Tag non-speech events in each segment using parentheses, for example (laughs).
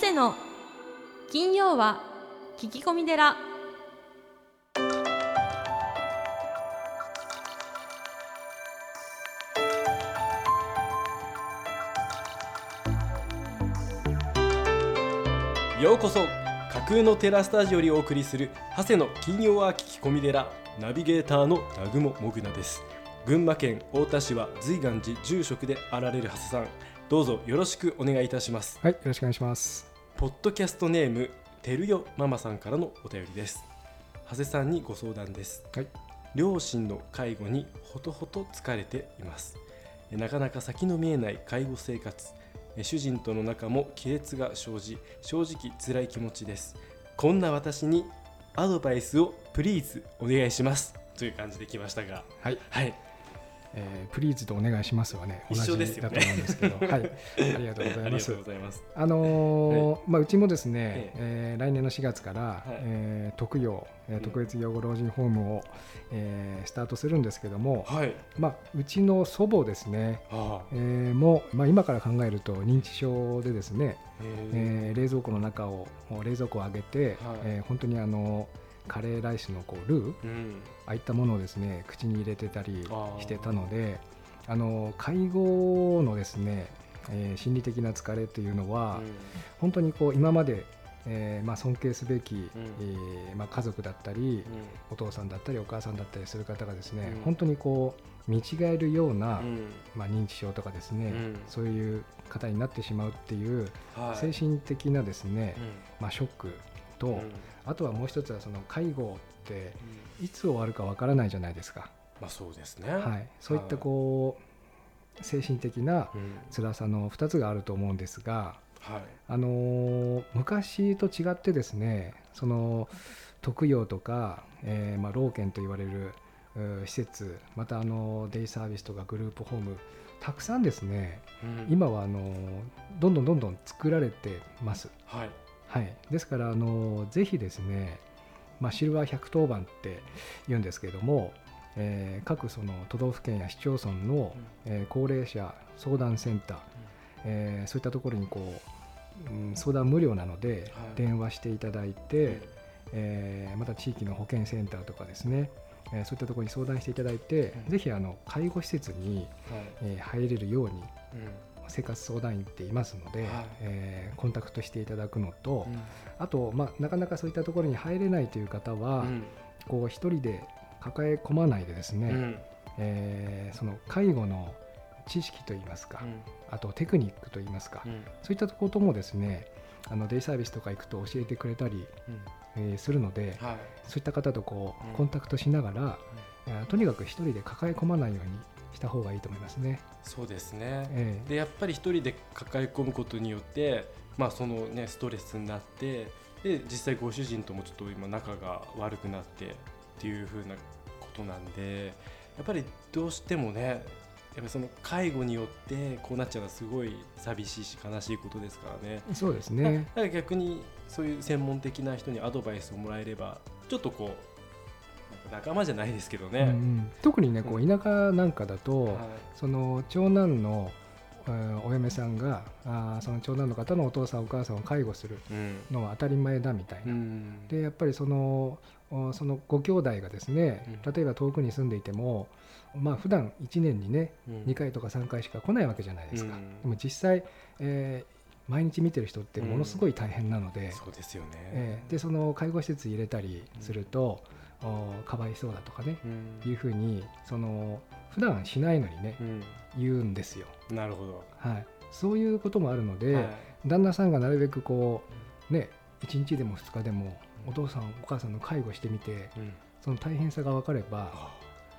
長谷の。金曜は聞き込み寺。ようこそ架空のテラスタジオにお送りする長谷の金曜は聞き込み寺ナビゲーターの南雲もぐなです。群馬県太田市は随願寺住職であられる長谷さん。どうぞよろしくお願いいたします。はい、よろしくお願いします。ポッドキャストネームてるよママさんからのお便りです。長谷さんにご相談です。はい、両親の介護にほとほと疲れています。えなかなか先の見えない介護生活。え主人との仲も亀裂が生じ正直辛い気持ちです。こんな私にアドバイスをプリーズお願いします。という感じで来ましたが。はい、はいえー、プリーズとお願いしますはね、同じだと思うんですけど、(laughs) はい、ありがとうございます。ありがとう。ございます。あのーまあうちもですねえ、え。ー来年の4月から、はい。えー特養、えーうん。特別養護老人ホームを、えースタートするんですけども、はい。まあうちの祖母ですね、ああ。えーもまあ今から考えると認知症でですね、ええー冷蔵庫の中を冷蔵庫を上げて、はい。えー本当にあのカレーライスのこうルー？ーうん。ああいったものをですね口に入れてたりしてたのであの介護のですね、えー心理的な疲れというのは、本当にこう今まで、えーまあ、尊敬すべき、えーまあ、家族だったり、お父さんだったりお母さんだったりする方がですね、うん。本当にこう見違えるような、うんうん。まあ、認知症とかですね、うん。そういう方になってしまうっていうはい。精神的なですね、うん。まあ、ショックと、うん。あとはもう一つはその介護っていつ終わるかわからないじゃないですか。まあそうですね。はい、そういったこう精神的なうん。辛さの2つがあると思うんですが、はい。あのー昔と違ってですねその特養とか、えーまあ、老犬と言われる施設またあのデイサービスとかグループホームたくさんですねうん。今はあのーどんどんどんどん作られてます。はいはい、ですからあのぜひですね、まあ、シルバー110番って言うんですけれども、えー各その都道府県や市町村の、えー高齢者相談センター、えーそういったところにこう、うん相談無料なので、はい。電話していただいて、えーまた地域の保健センターとかですね、えーそういったところに相談していただいて、うん。ぜひあの介護施設に、はい。えー入れるようにうん生活相談員っていますので、はい。えーコンタクトしていただくのと、うん。あと、まあ、なかなかそういったところに入れないという方は、うん。こう一人で抱え込まないでですね、うん。えーその介護の知識といいますか、あとテクニックといいますか、うん。そういったところもですねあのデイサービスとか行くと教えてくれたり、うん。えーするので、はい。そういった方とこうん。うコンタクトしながら、えーとにかく一人で抱え込まないようにした方がいいと思いますね。そうですねえでやっぱり一人で抱え込むことによってまあそのねストレスになってで実際ご主人ともちょっと今仲が悪くなってっていう風なことなんでやっぱりどうしてもねやっぱりその介護によってこうなっちゃうのはすごい寂しいし悲しいことですからね。えそうですだね。から逆にそういう専門的な人にアドバイスをもらえればちょっとこう仲間じゃないですけどね。うんうん。特にねこう田舎なんかだと、はい。その長男の、えーお嫁さんがあーその長男の方のお父さんお母さんを介護するうん。のは当たり前だみたいな。うん。でやっぱりそのおそのご兄弟がですねうん。例えば遠くに住んでいてもまあ普段1年にねうん。2回とか3回しか来ないわけじゃないですか。うん。でも実際、えー毎日見てる人ってものすごい大変なので、そうですよね。えーでその介護施設入れたりすると、おかわいそうだとかねうん。いうふうにその普段しないのにね言うんですよ。うんなるほど。はい、そういうこともあるので、はい。旦那さんがなるべくこうね1日でも2日でもお父さんお母さんの介護してみてうん。その大変さが分かればあ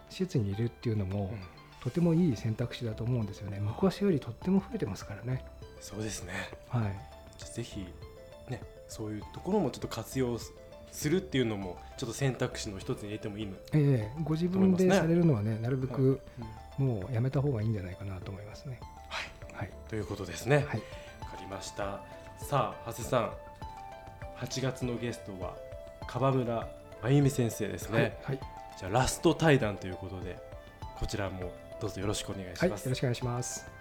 施設にいるっていうのも、うん。とてもいい選択肢だと思うんですよね。昔よりとっても増えてますからね。そうですね。はい。ぜひねそういうところもちょっと活用すするっていうのもちょっと選択肢の一つに入れてもいいの。ええご自分でされるのはねなるべくうんもうやめた方がいいんじゃないかなと思いますねはい。はいということですね。わ、はいかりました。さあ長谷さん、8月のゲストは川村真由美先生ですね。はいじゃあラスト対談ということでこちらもどうぞよろしくお願いしはい、ます。よろしくお願いします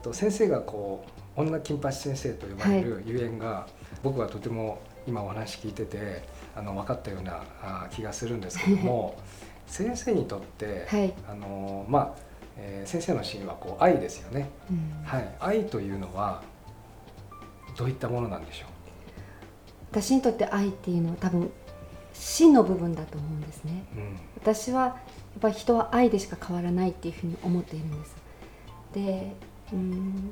ー、と先生がこう女金八先生と呼ばれるゆえんが、僕はとても今お話聞いててあの分かったようなあ気がするんですけども (laughs) 先生にとって、はい、あのまあ、えー先生のシーンはこう愛ですよね、うん。はい、愛というのはどういったものなんでしょ私にとって愛っていうのは多分真の部分だと思うんですね。う、うん。私はやっぱり人は愛でしか変わらないっていうふうに思っているんです。でうん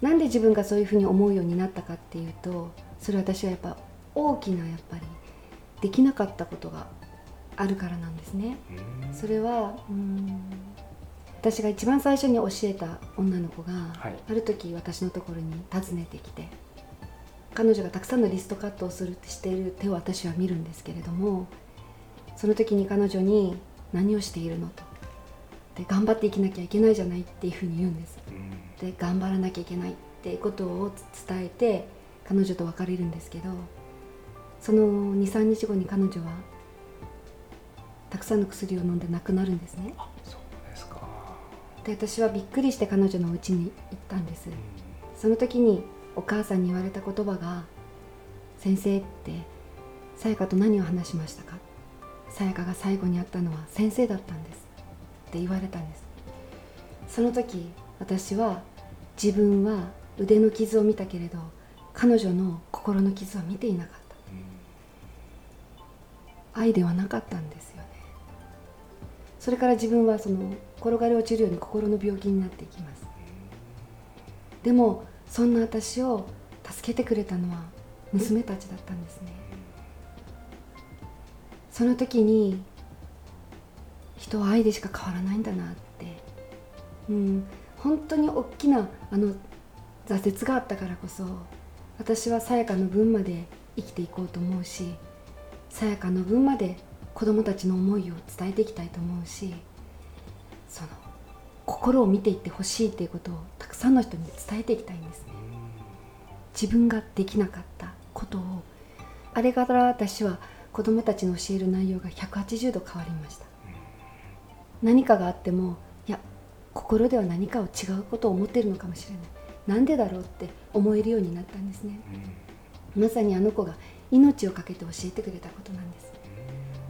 なんで自分がそういうふうに思うようになったかっていうとそれは私はやっぱ大きなやっぱりできなかったことがあるからなんですねうんそれはうん私が一番最初に教えた女の子が、はいある時私のところに訪ねてきて彼女がたくさんのリストカットをするしている手を私は見るんですけれどもその時に彼女に「何をしているの?」と。で頑張って生きなきゃいけないじゃないっていうふうに言うんです。うんで頑張らなきゃいけないっていうことを伝えて彼女と別れるんですけどその23日後に彼女はたくさんの薬を飲んで亡くなるんですね。そうですか、で私はびっくりして彼女の家に行ったんです。うん。その時にお母さんに言われた言葉が「先生ってさやかと何を話しましたか?」さやかが最後に会ったのは先生だったんですって言われたんです。その時私は自分は腕の傷を見たけれど彼女の心の傷は見ていなかった。愛ではなかったんですよね。それから自分はその転がり落ちるように心の病気になっていきます。でもそんな私を助けてくれたのは娘たちだったんですね。その時に人は愛でしか変わらないんだなって。うん。本当に大きなあの挫折があったからこそ私はさやかの分まで生きていこうと思うしさやかの分まで子供たちの思いを伝えていきたいと思うしその心を見ていってほしいっていうことをたくさんの人に伝えていきたいんですね。自分ができなかったことをあれから私は子供たちの教える内容が180度変わりました。何かがあっても心では何かを違うことを思ってるのかもしれない。なんでだろうって思えるようになったんですね。まさにあの子が命を懸けて教えてくれたことなんです。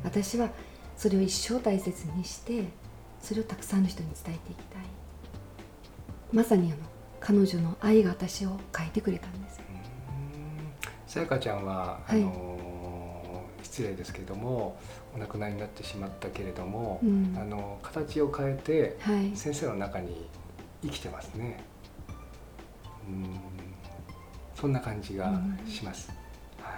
私はそれを一生大切にしてそれをたくさんの人に伝えていきたい。まさにあの彼女の愛が私を変えてくれたんです。さやかちゃんは、はい。あの失礼ですけどもお亡くなりになってしまったけれども、うん。あの形を変えてはい。先生の中に生きてますね。うん。そんな感じがします、は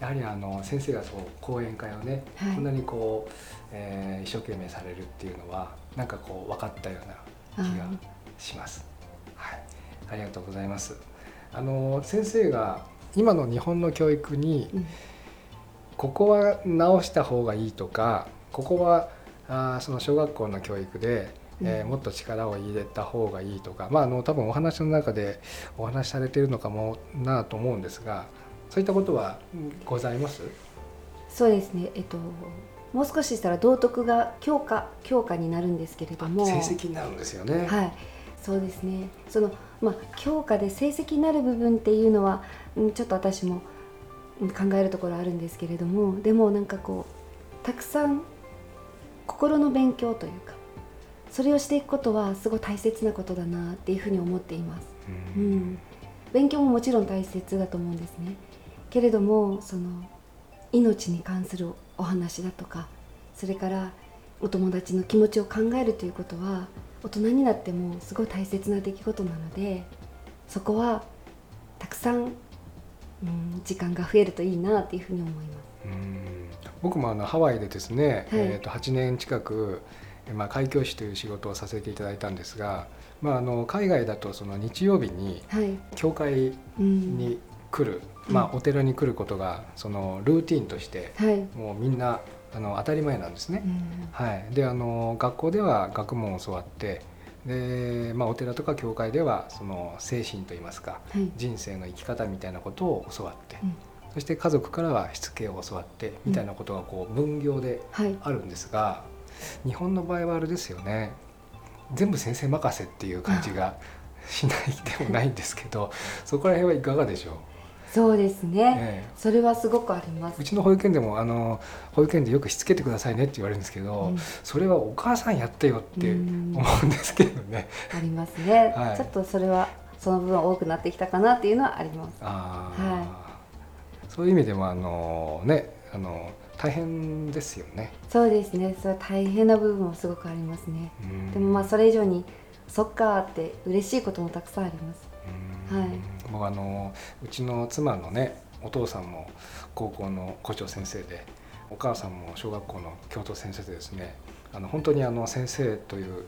い、やはりあの先生がそう講演会をね、はい。こんなにこう、えー一生懸命されるっていうのはなんかこう分かったような気がします。はい、ありがとうございます。あの先生が今の日本の教育にうんここは直した方がいいとかここはあーその小学校の教育で、えーうんもっと力を入れた方がいいとか、まあ、あの多分お話の中でお話しされているのかもなと思うんですがそういったことはうんございます？そうですね。えっともう少ししたら道徳が強化強化になるんですけれども。成績になるんですよね。はい。そうですね。そのまあ強化で成績になる部分っていうのはうんちょっと私もうん考えるところあるんですけれどもでもなんかこうたくさん心の勉強というかそれをしていくことはすごい大切なことだなっていうふうに思っています。ううんん、勉強ももちろん大切だと思うんですね。けれどもその命に関するお話だとかそれからお友達の気持ちを考えるということは大人になってもすごい大切な出来事なのでそこはたくさん、うん、時間が増えるといいなっていうふうに思います。うん。僕もあのハワイでですね、はい。えー、と8年近く、えーまあ、開教師という仕事をさせていただいたんですが、まあ、あの海外だとその日曜日にはい、教会うん、に来る、うん。まあ、お寺に来ることがそのルーティンとしてはい、もうみんなあの当たり前なんですね。うん。はい、であの学校では学問を教わってで、まあ、お寺とか教会ではその精神といいますかはい、人生の生き方みたいなことを教わって、うん。そして家族からはしつけを教わってみたいなことがこう分業ではい、あるんですが日本の場合はあれですよね。全部先生任せっていう感じがしないでもないんですけどそこら辺はいかがでしょう、そうですね、ええ。それはすごくあります。うちの保育園でもあの保育園でよくしつけてくださいねって言われるんですけど、うん。それはお母さんやってよってうん思うんですけどね。ありますね、(laughs) はい。ちょっとそれはその部分多くなってきたかなっていうのはあります。あー。はい。そういう意味でもあのねあの大変ですよね。そうですね。それは大変な部分もすごくありますね。うん。でもまあそれ以上にそっかーって嬉しいこともたくさんあります。うん。はい僕あのうちの妻のねお父さんも高校の校長先生でお母さんも小学校の教頭先生でですねあの本当にあの先生というう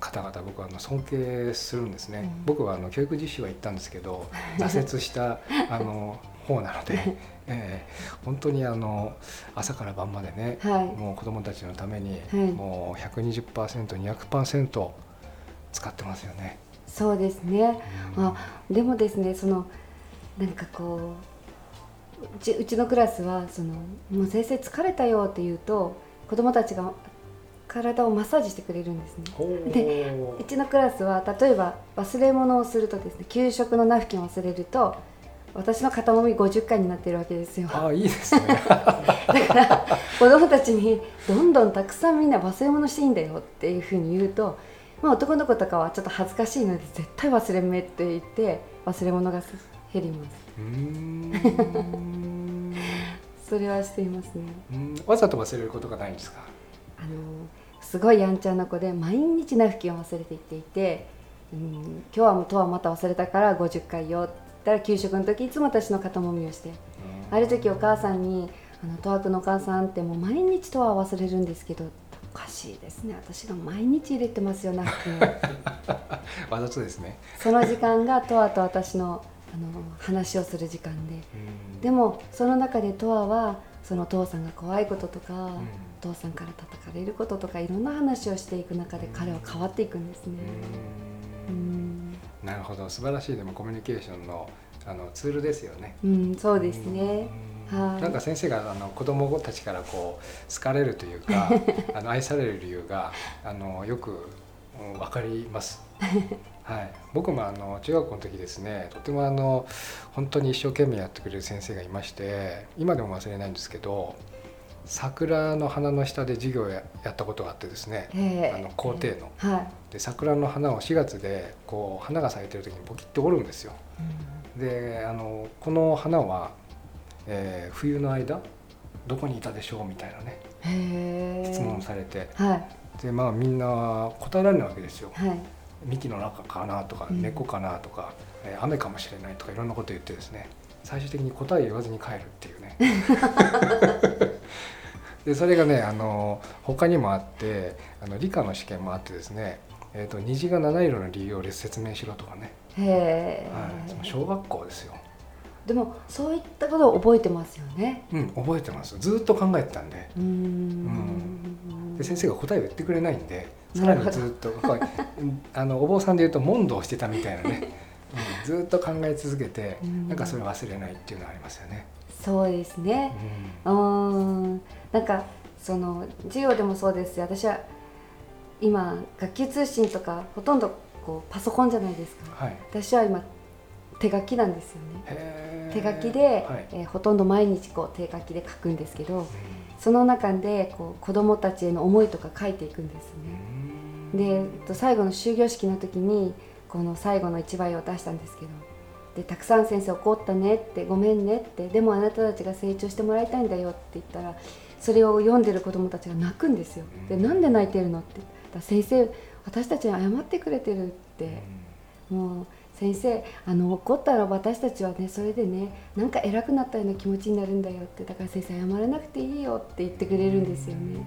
方々僕はあの尊敬するんですね、うん。僕はあの教育実習は行ったんですけど (laughs) 挫折したあの方なので、ええ本当にあの朝から晩までねはい。もう子どもたちのために、はい。もう 120%200% 使ってますよね。そうですね。あでもですねそのなんかこううちうちのクラスはそのもう先生疲れたよって言うと子供たちが体をマッサージしてくれるんですね。でうちのクラスは例えば忘れ物をするとですね給食のナフキンを忘れると私の肩もみ50回になってるわけですよ。ああいいですね。(laughs) だから子供たちにどんどんたくさんみんな忘れ物していいんだよっていうふうに言うと、まあ、男の子とかはちょっと恥ずかしいので絶対忘れ目って言って忘れ物が減ります。それはしていますね。うん。わざと忘れることがないんですか？あのすごいやんちゃな子で毎日ナフキンを忘れていっていて、うん、今日はもうとはまた忘れたから50回よって言ったら給食の時いつも私の肩もみをしてある時お母さんに「あのとわくんのお母さんってもう毎日とは忘れるんですけどおかしいですね。私が毎日入れてますよナフキン。を (laughs)」わざとですね。その時間がとわと私のあの話をする時間で。でもその中でとわはそのお父さんが怖いこととか、お父さんから叩かれることとかいろんな話をしていく中で彼は変わっていくんですね。うん。なるほど。素晴らしい。でもコミュニケーションのあのツールですよね。うん、そうですね。なんか先生があの子供たちからこう好かれるというか (laughs) あの愛される理由があのよく、うん、分かります。(laughs) はい、僕もあの中学校の時ですねとてもあの本当に一生懸命やってくれる先生がいまして今でも忘れないんですけど桜の花の下で授業をややったことがあってですねええあの校庭の。はい。で桜の花を4月でこう花が咲いてる時にポキッと折るんですよ。であのこの花は、えー冬の間どこにいたでしょうみたいなね。質問をされてはいでまあみんな答えられないわけですよ。はい。幹の中かなとかうん根っこかなとか、えー雨かもしれないとかいろんなこと言ってですね最終的に答え言わずに帰るっていうね。(laughs) でそれがねあの他にもあってあの理科の試験もあってですね、えー、と虹が七色の理由を説明しろとかね、はい、その小学校ですよ。でもそういったことを覚えてますよね。うん、覚えてますずーっと考えてたんでうーん。で先生が答えを言ってくれないんでさらにずーっとあのお坊さんでいうと問答してたみたいなね、(laughs) うん、ずーっと考え続けてうんなんかそれ忘れないっていうのはありますよね。そうですね。ううーん。なんかその授業でもそうですし、私は今学級通信とかほとんどこうパソコンじゃないですか。んはい、私は今手書きなんですよね。手書きで、はいえーほとんど毎日こう手書きで書くんですけどその中でこう子どもたちへの思いとか書いていくんですうんね。でえっと最後の終業式の時にこの最後の一枚を出したんですけどでたくさん先生怒ったねってごめんねってでもあなたたちが成長してもらいたいんだよって言ったらそれを読んでる子どもたちが泣くんですよ。でなんで泣いてるのって言ったら先生私たちに謝ってくれてるって。もう先生あの怒ったら私たちはねそれでねなんか偉くなったような気持ちになるんだよってだから先生謝らなくていいよって言ってくれるんですよね。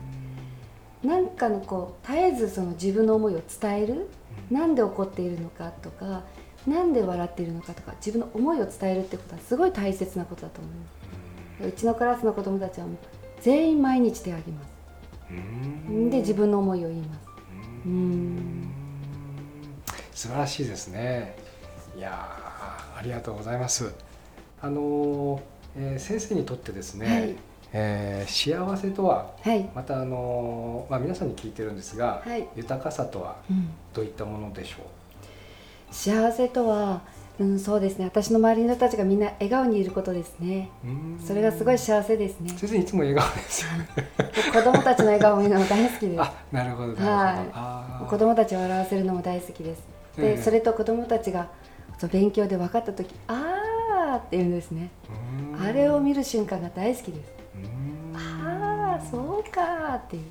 なんかのこう絶えずその自分の思いを伝える。なんで怒っているのかとかなんで笑っているのかとか自分の思いを伝えるってことはすごい大切なことだと思う。うちのクラスの子供たちはもう全員毎日手を挙げます。うん。で自分の思いを言います。うん。素晴らしいですねいやーありがとうございます。あのー、えー先生にとってですね、はい。えー幸せとははい、またあのーまあ皆さんに聞いてるんですが、はい。豊かさとはうん、どういったものでしょ幸せとは、うん、そうですね。私の周りの人たちがみんな笑顔にいることですね。ううーん。それがすごい幸せですね。先生いつも笑顔ですよ子供たちの笑顔を見るのも大好きです。(laughs) あなるほどなるほど、はい。子供たちを笑わせるのも大好きです。で、ええ。それと子供たちがそう勉強で分かった時「あー」って言うんですね。あれを見る瞬間が大好きです。ああそうかーっていう。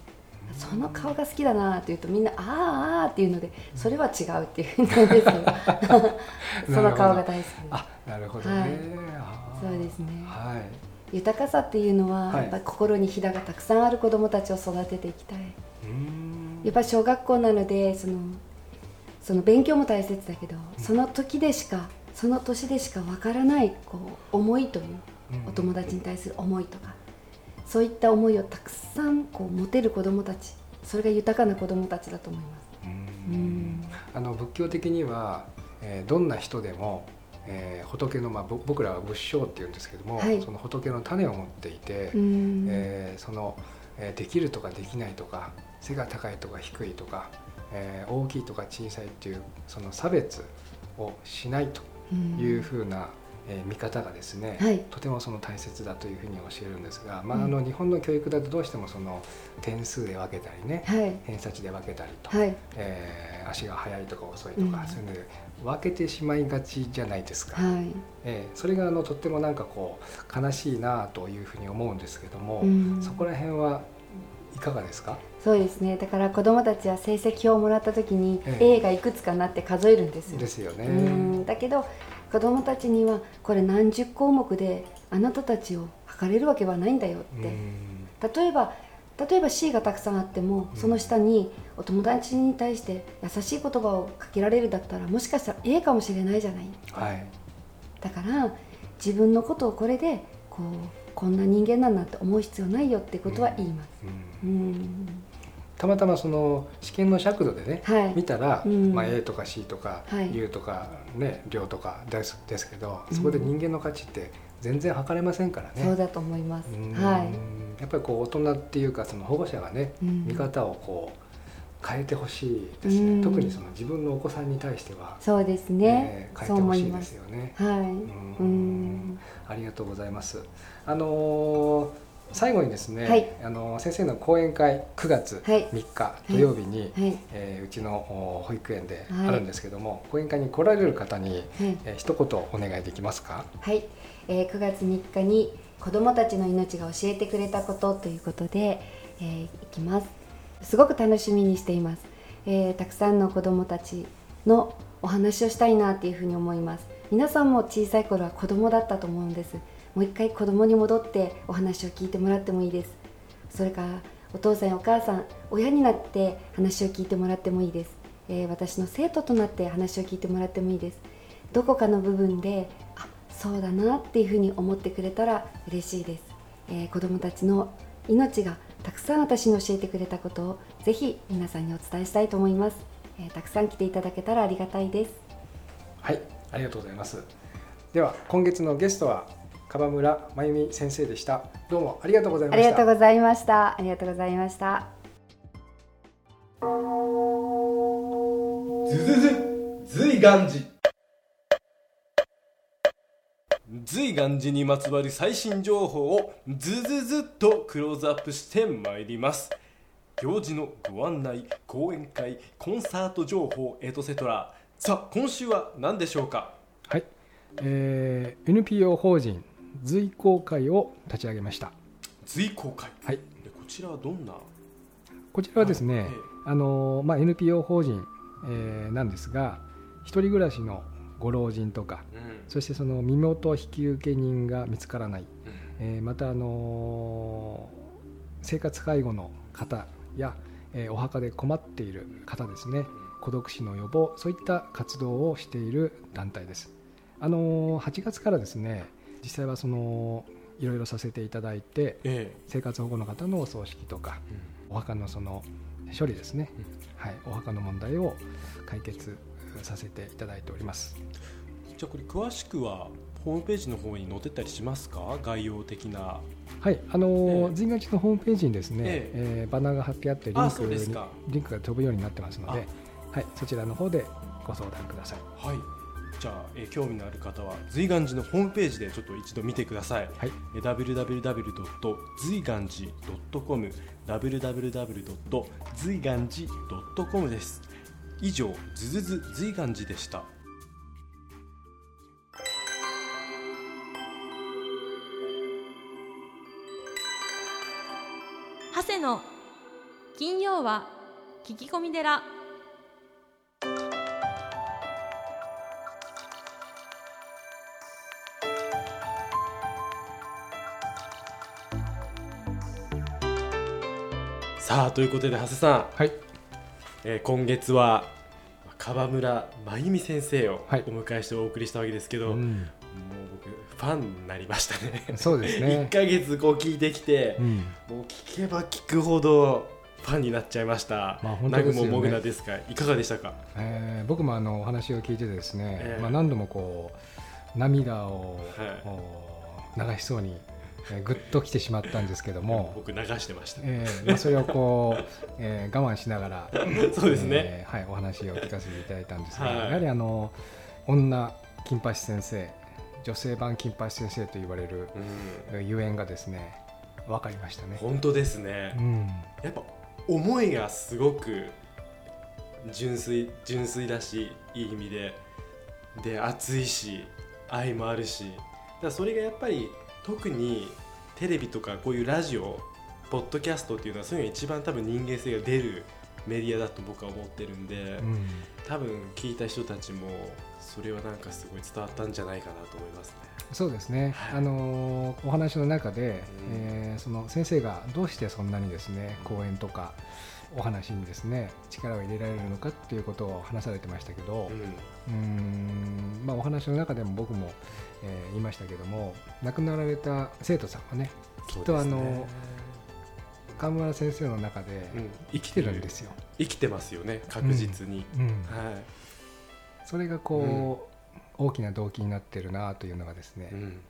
その顔が好きだなーって言うとみんな「あーあー」っていうのでそれは違うっていうふうに言うんですけど (laughs) その顔が大好きです。あなるほどね、はい。そうですね。はい。豊かさっていうのは、はい。やっぱり心にひだがたくさんある子どもたちを育てていきたい。やっぱり小学校なのでそのその勉強も大切だけどその時でしかその年でしかわからないこう思いといううん。お友達に対する思いとかそういった思いをたくさんこう持てる子どもたちそれが豊かな子どもたちだと思います。あの仏教的には、えーどんな人でも、えー仏の、まあ、ぼ僕らは仏性っていうんですけども、はい。その仏の種を持っていて、うん。えーその、えーできるとかできないとか背が高いとか低いとか、えー大きいとか小さいっていうその差別をしないというふうな、えー見方がですね、はい。とてもその大切だというふうに教えるんですが、まあ、うん。あの日本の教育だとどうしてもその点数で分けたりねはい。偏差値で分けたりと、はい。えー足が速いとか遅いとか、うん。そういうので分けてしまいがちじゃないですか、はい。えーそれがあのとってもなんかこう悲しいなというふうに思うんですけども、うん。そこら辺はいかがですか？そうですね。だから子どもたちは成績表をもらった時にええ。A がいくつかなって数えるんですよ。ですよね。うん。だけど子どもたちにはこれ何十項目であなたたちを測れるわけはないんだよって、うん。例えば例えば C がたくさんあってもうん。その下にお友達に対して優しい言葉をかけられるだったらもしかしたら A かもしれないじゃない。はい。だから自分のことをこれでこうこんな人間なんだって思う必要ないよってことは言います。うんうんたまたまその試験の尺度でね、はい見たら、うんまあ、A とか C とかはい U とか、ね、量とかですですけどうんそこで人間の価値って全然測れませんからね。そうだと思います。うんはい。やっぱりこう大人っていうかその保護者がねうん見方をこう変えてほしいですね、うん特にその自分のお子さんに対しては、そうですね。えー変えてほしいですす。よね。はい。うんうん。ありがとうございます。あのー最後にですね、はいあのー先生の講演会9月はい3日土曜日に、はい。えーうちのお保育園ではいあるんですけども、講演会に来られる方に、はい。えー一言お願いできますか？はい、えー9月3日に子どもたちの命が教えてくれたことということで、えーいきますすごく楽しみにしています、えーたくさんの子どもたちのお話をしたいなっていうふうに思います。皆さんも小さい頃は子どもだったと思うんです。もう一回子どもに戻ってお話を聞いてもらってもいいです。それからお父さんやお母さん親になって話を聞いてもらってもいいです、えー私の生徒となって話を聞いてもらってもいいです。どこかの部分であそうだなっていうふうに思ってくれたら嬉しいです、えー子どもたちの命がたくさん私に教えてくれたことをぜひ皆さんにお伝えしたいと思います、えーたくさん来ていただけたらありがたいですはい、ありがとうございます。では今月のゲストは樺村真由美先生でした。どうもありがとうございました。ありがとうございましたありがとうございましたずずず随願寺随願寺にまつわる最新情報をズズズっとクローズアップしてまいります。行事のご案内講演会コンサート情報エトセトラ。さあ今週は何でしょうか？はい、えー NPO 法人随公会を立ち上げました。随公会？はい、でこちらはどんな？こちらはですね、はい。えあのまあ、NPO 法人、えーなんですが一人暮らしのご老人とかうんそしてその身元引受人が見つからない、うん。えーまた、あのー生活介護の方や、えーお墓で困っている方ですね。孤独死の予防そういった活動をしている団体です。あのー8月からですね実際はそのいろいろさせていただいてえ生活保護の方のお葬式とかえお墓のその処理ですね、はい、お墓の問題を解決させていただいております。じゃあこれ詳しくはホームページの方に載ってたりしますか？概要的な。はい、あのーええ。随がちのホームページにですね、ええ。ーバナーが貼ってあってリあンクにそうですか。リンクが飛ぶようになってますので、はい、そちらの方でご相談ください。はい。じゃあ、えー興味のある方は随願寺のホームページでちょっと一度見てください、はい。えー www. 随願寺 .com www. 随願寺 .com です。以上ズズズ随願寺でしたの。金曜は聞き込み寺。さあということで長谷さん、はい、えー今月は川村真由美先生をはい。お迎えしてお送りしたわけですけど、もううん。僕ファンになりましたねそうですね1ヶ月こう聞いてきて、うん、もう聞けば聞くほどファンになっちゃいました。まあ本当ですよねナグモモグナですか？いかがでしたか？えー僕もあのお話を聞いてですね、ええまあ、何度もこう涙を、はいお流しそうに、えーぐっときてしまったんですけども、(laughs) 僕流してました。えーまあ、それをこう、えー我慢しながら (laughs) そうですね。えーはい、お話を聞かせていただいたんですが、はいやはりあの女金八先生女性版金八先生と言われるうん、ゆえんがですね分かりましたね。本当ですねう。んやっぱ思いがすごく純粋純粋だし、いい意味でで熱いし愛もあるし、だそれがやっぱり特にテレビとかこういうラジオ、ポッドキャストっていうのはそういうのが一番多分人間性が出るメディアだと僕は思ってるんで。うん。多分聞いた人たちもそれはなんかすごい伝わったんじゃないかなと思いますね。そうですね、はい。あのーお話の中で、うん。えーその先生がどうしてそんなにですね講演とかお話にですね力を入れられるのかっていうことを話されてましたけど、うーんまあ、お話の中でも僕も、えー言いましたけども亡くなられた生徒さんはねきっとあの川村先生の中でうん生きてるんですよ。生きてますよね確実に。うんはそれがこう、大きな動機になってるなというのがですねい。、うん。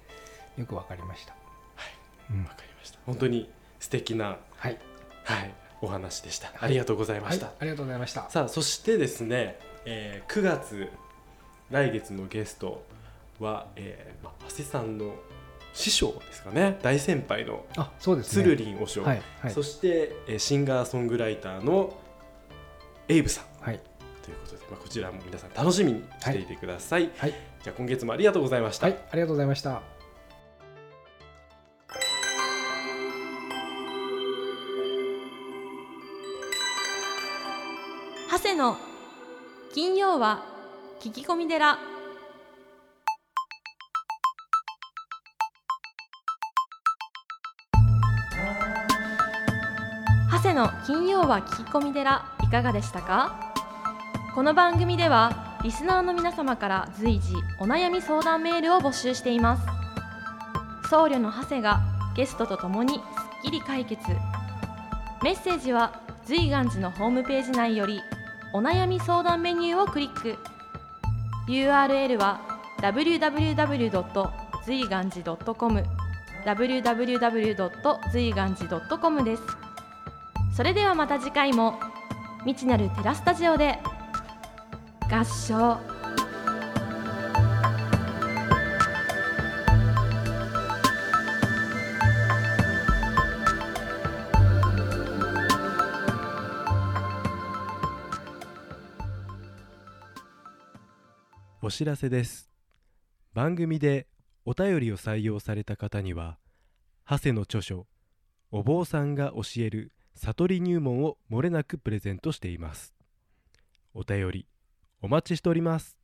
よくわかりました。はい。うんわかりました。本当に素敵なはい、はいお話でした。ありがとうございまはい、した。ありがとうございました。さあそしてですね、えー9月来月のゲストは、えーまあ、長谷さんの師匠ですかね。大先輩のあ、そうですね。つるりん和尚、はい、はい、そして、えーシンガーソングライターのエイブさん。はい、ということで、まあ、こちらも皆さん楽しみにしていてください、はい、じゃあ今月もありがとうございました、はい、ありがとうございました。長谷の金曜は聞き込み寺の金曜は聞き込み寺いかがでしたか？この番組ではリスナーの皆様から随時お悩み相談メールを募集しています僧侶の長谷がゲストとともにすっきり解決メッセージは随願寺のホームページ内よりお悩み相談メニューをクリック URL は www. 随願寺 .com www. 随願寺 .com ですそれではまた次回も未知なるテラスタジオで合唱。お知らせです。番組でお便りを採用された方には長谷の著書「お坊さんが教える悟り入門」をもれなくプレゼントしています。お便りお待ちしております。